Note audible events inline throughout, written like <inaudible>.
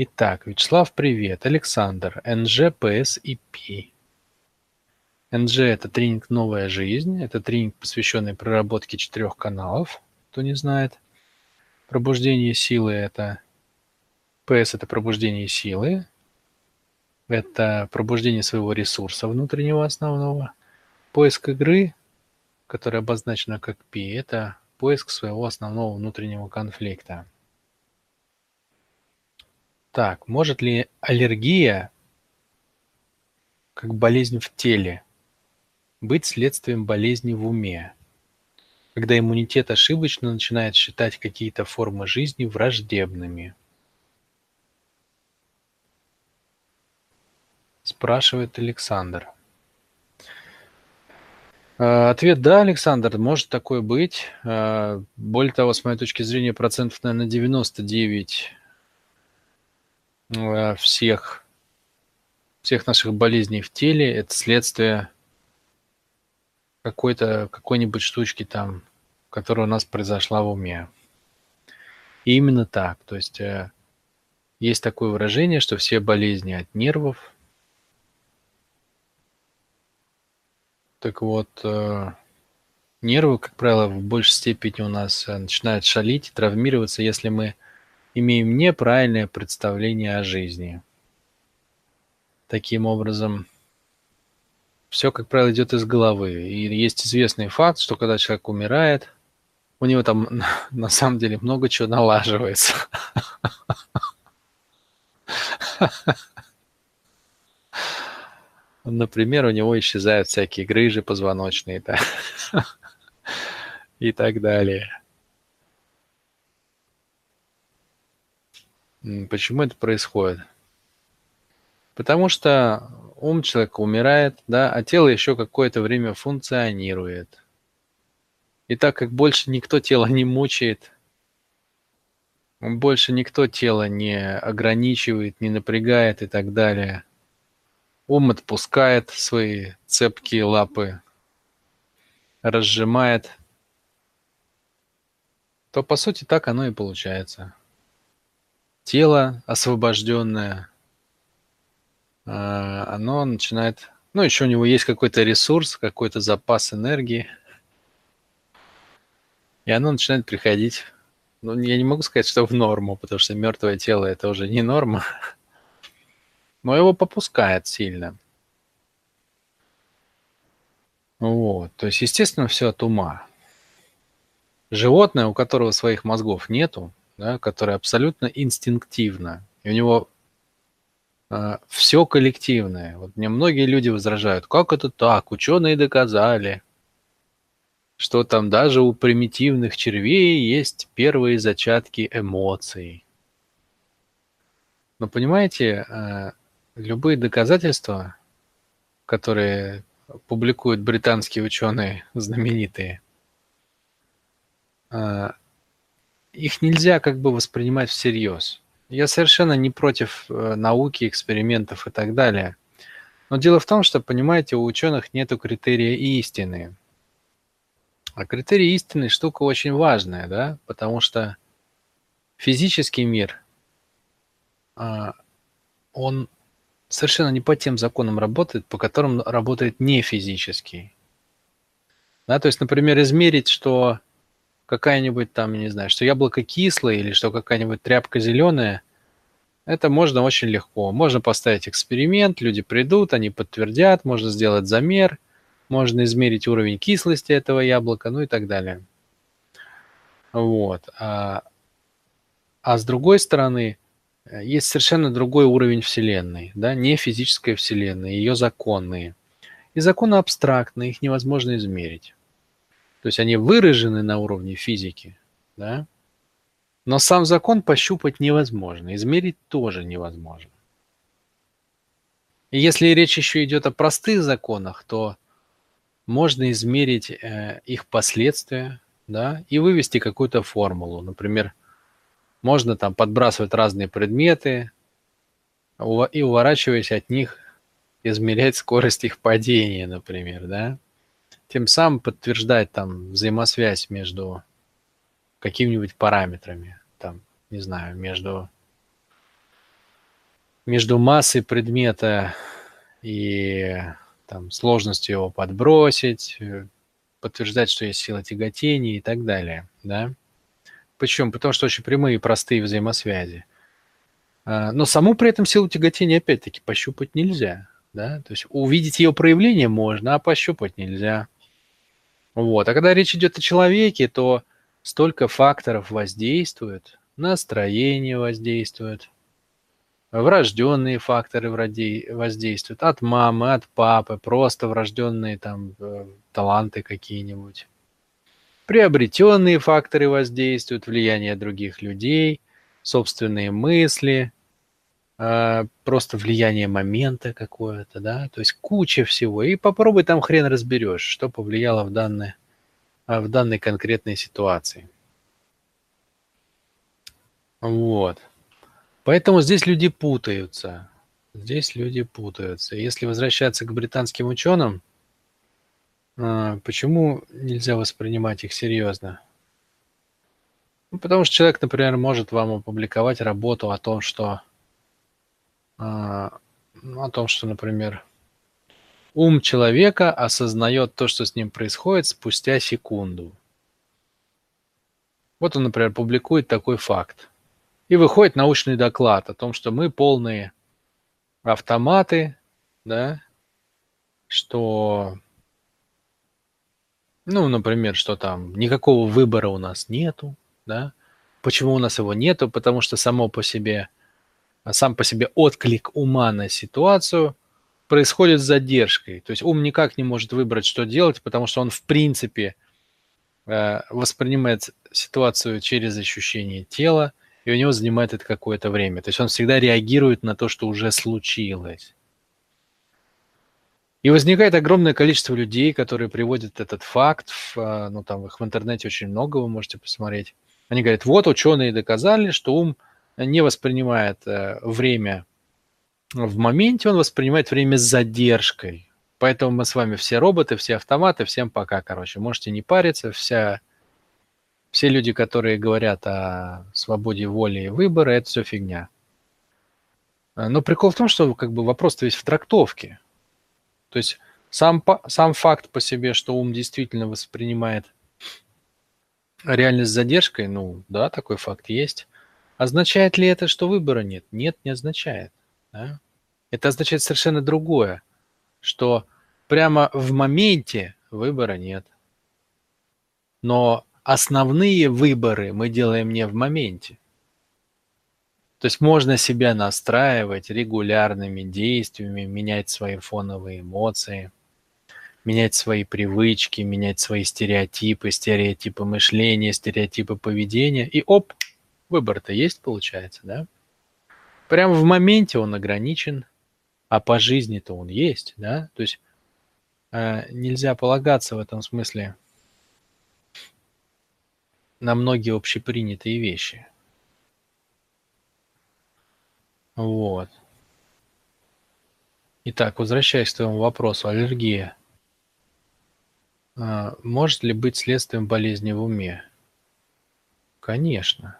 Итак, Вячеслав, привет. Александр, НЖ, ПС и Пи. НЖ – это тренинг «Новая жизнь». Это тренинг, посвященный проработке четырех каналов, кто не знает. Пробуждение силы – это ПС – это пробуждение силы. Это пробуждение своего ресурса внутреннего основного. Поиск игры, которая обозначена как Пи, это поиск своего основного внутреннего конфликта. Так, может ли аллергия, как болезнь в теле, быть следствием болезни в уме, когда иммунитет ошибочно начинает считать какие-то формы жизни враждебными? Спрашивает Александр. Э, ответ да, Александр, может такое быть. Э, более того, с моей точки зрения, процентов, наверное, 99 Э, всех, всех наших болезней в теле – это следствие какой-то, какой-нибудь штучки там, которая у нас произошла в уме. И именно так. То есть э, есть такое выражение, что все болезни от нервов. Так вот, э, нервы, как правило, в большей степени у нас начинают шалить, травмироваться, если мы имеем неправильное представление о жизни. Таким образом, все, как правило, идет из головы. И есть известный факт, что когда человек умирает, у него там <laughs> на самом деле много чего налаживается. <laughs> Например, у него исчезают всякие грыжи позвоночные <laughs> и так далее. Почему это происходит? Потому что ум человека умирает, да, а тело еще какое-то время функционирует. И так как больше никто тело не мучает, больше никто тело не ограничивает, не напрягает и так далее, ум отпускает свои цепкие лапы, разжимает, то по сути так оно и получается тело освобожденное, а, оно начинает... Ну, еще у него есть какой-то ресурс, какой-то запас энергии. И оно начинает приходить... Ну, я не могу сказать, что в норму, потому что мертвое тело – это уже не норма. <laughs> Но его попускает сильно. Вот. То есть, естественно, все от ума. Животное, у которого своих мозгов нету, да, которое абсолютно инстинктивно, и у него э, а, все коллективное. Вот мне многие люди возражают, как это так, ученые доказали, что там даже у примитивных червей есть первые зачатки эмоций. Но понимаете, э, любые доказательства, которые публикуют британские ученые знаменитые, э, их нельзя как бы воспринимать всерьез. Я совершенно не против э, науки, экспериментов и так далее. Но дело в том, что, понимаете, у ученых нет критерия истины. А критерий истины штука очень важная, да, потому что физический мир, а, он совершенно не по тем законам работает, по которым работает не физический. Да, то есть, например, измерить, что какая-нибудь там, не знаю, что яблоко кислое или что какая-нибудь тряпка зеленая, это можно очень легко. Можно поставить эксперимент, люди придут, они подтвердят, можно сделать замер, можно измерить уровень кислости этого яблока, ну и так далее. Вот. А, а с другой стороны, есть совершенно другой уровень Вселенной, да, не физическая Вселенная, ее законные. И законы абстрактные, их невозможно измерить. То есть они выражены на уровне физики, да? Но сам закон пощупать невозможно, измерить тоже невозможно. И если речь еще идет о простых законах, то можно измерить э, их последствия, да, и вывести какую-то формулу. Например, можно там подбрасывать разные предметы и, уворачиваясь от них, измерять скорость их падения, например, да тем самым подтверждать там взаимосвязь между какими-нибудь параметрами, там, не знаю, между между массой предмета и там, сложностью его подбросить, э, подтверждать, что есть сила тяготения и так далее. Да? Почему? Потому что очень прямые и простые взаимосвязи. А, но саму при этом силу тяготения опять-таки пощупать нельзя. Да? То есть увидеть ее проявление можно, а пощупать нельзя. Вот. А когда речь идет о человеке, то столько факторов воздействует, настроение воздействует, врожденные факторы воздействуют, от мамы, от папы, просто врожденные там э, таланты какие-нибудь. Приобретенные факторы воздействуют, влияние других людей, собственные мысли, просто влияние момента какое-то, да, то есть куча всего. И попробуй там хрен разберешь, что повлияло в данной, э, в данной конкретной ситуации. Вот. Поэтому здесь люди путаются. Здесь люди путаются. Если возвращаться к британским ученым, а, почему нельзя воспринимать их серьезно? Ну, потому что человек, например, может вам опубликовать работу о том, что а, ну, о том, что, например, ум человека осознает то, что с ним происходит спустя секунду. Вот он, например, публикует такой факт. И выходит научный доклад о том, что мы полные автоматы, да, что, ну, например, что там никакого выбора у нас нету, да. Почему у нас его нету? Потому что само по себе, сам по себе отклик ума на ситуацию происходит с задержкой. То есть ум никак не может выбрать, что делать, потому что он в принципе э, воспринимает ситуацию через ощущение тела, и у него занимает это какое-то время. То есть он всегда реагирует на то, что уже случилось. И возникает огромное количество людей, которые приводят этот факт, в, а, ну там их в интернете очень много, вы можете посмотреть. Они говорят, вот ученые доказали, что ум не воспринимает э, время в моменте, он воспринимает время с задержкой. Поэтому мы с вами все роботы, все автоматы, всем пока, короче. Можете не париться, вся все люди, которые говорят о свободе воли и выбора, это все фигня. А, но прикол в том, что как бы вопрос-то весь в трактовке. То есть сам, сам факт по себе, что ум действительно воспринимает реальность с задержкой, ну да, такой факт есть. Означает ли это, что выбора нет? Нет, не означает. Да? Это означает совершенно другое, что прямо в моменте выбора нет. Но основные выборы мы делаем не в моменте. То есть можно себя настраивать регулярными действиями, менять свои фоновые эмоции, менять свои привычки, менять свои стереотипы, стереотипы мышления, стереотипы поведения. И оп, выбор-то есть, получается, да? Прямо в моменте он ограничен, а по жизни-то он есть, да? То есть э, нельзя полагаться в этом смысле на многие общепринятые вещи. Вот. Итак, возвращаясь к твоему вопросу, аллергия а, может ли быть следствием болезни в уме? Конечно.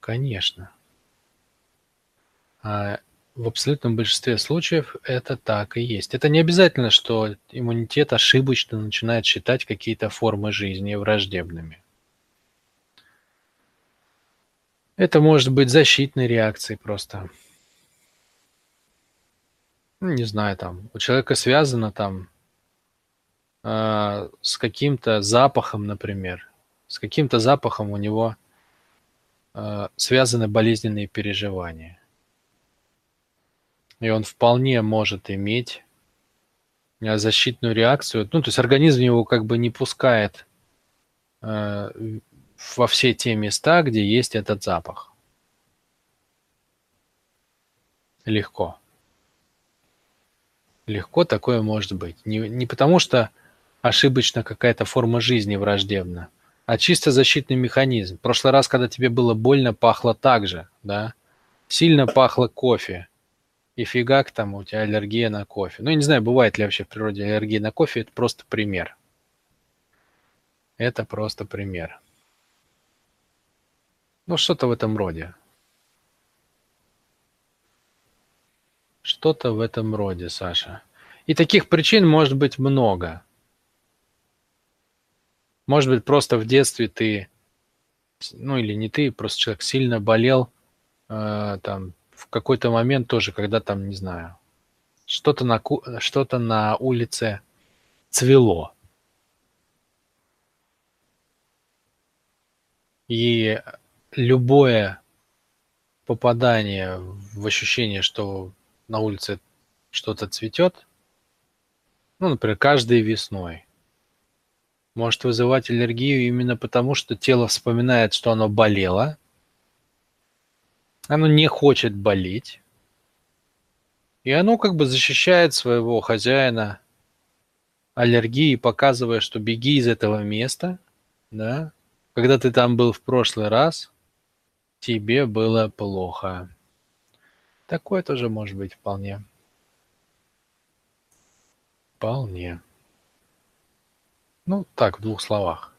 Конечно. А в абсолютном большинстве случаев это так и есть. Это не обязательно, что иммунитет ошибочно начинает считать какие-то формы жизни враждебными. Это может быть защитной реакцией просто. Ну, не знаю, там, у человека связано там э, с каким-то запахом, например. С каким-то запахом у него связаны болезненные переживания и он вполне может иметь э, защитную реакцию. Ну, то есть организм его как бы не пускает э, во все те места, где есть этот запах. Легко. Легко такое может быть. Не, не потому что ошибочно какая-то форма жизни враждебна, а чисто защитный механизм. В прошлый раз, когда тебе было больно, пахло так же, да? Сильно пахло кофе и фигак там у тебя аллергия на кофе. Ну, я не знаю, бывает ли вообще в природе аллергия на кофе, это просто пример. Это просто пример. Ну, что-то в этом роде. Что-то в этом роде, Саша. И таких причин может быть много. Может быть, просто в детстве ты, ну или не ты, просто человек сильно болел, э, там, в какой-то момент тоже, когда там, не знаю, что-то на, что-то на улице цвело. И любое попадание в ощущение, что на улице что-то цветет, ну, например, каждой весной, может вызывать аллергию именно потому, что тело вспоминает, что оно болело, оно не хочет болеть, и оно как бы защищает своего хозяина аллергии, показывая, что беги из этого места, да, когда ты там был в прошлый раз, тебе было плохо. Такое тоже может быть вполне. Вполне. Ну, так, в двух словах.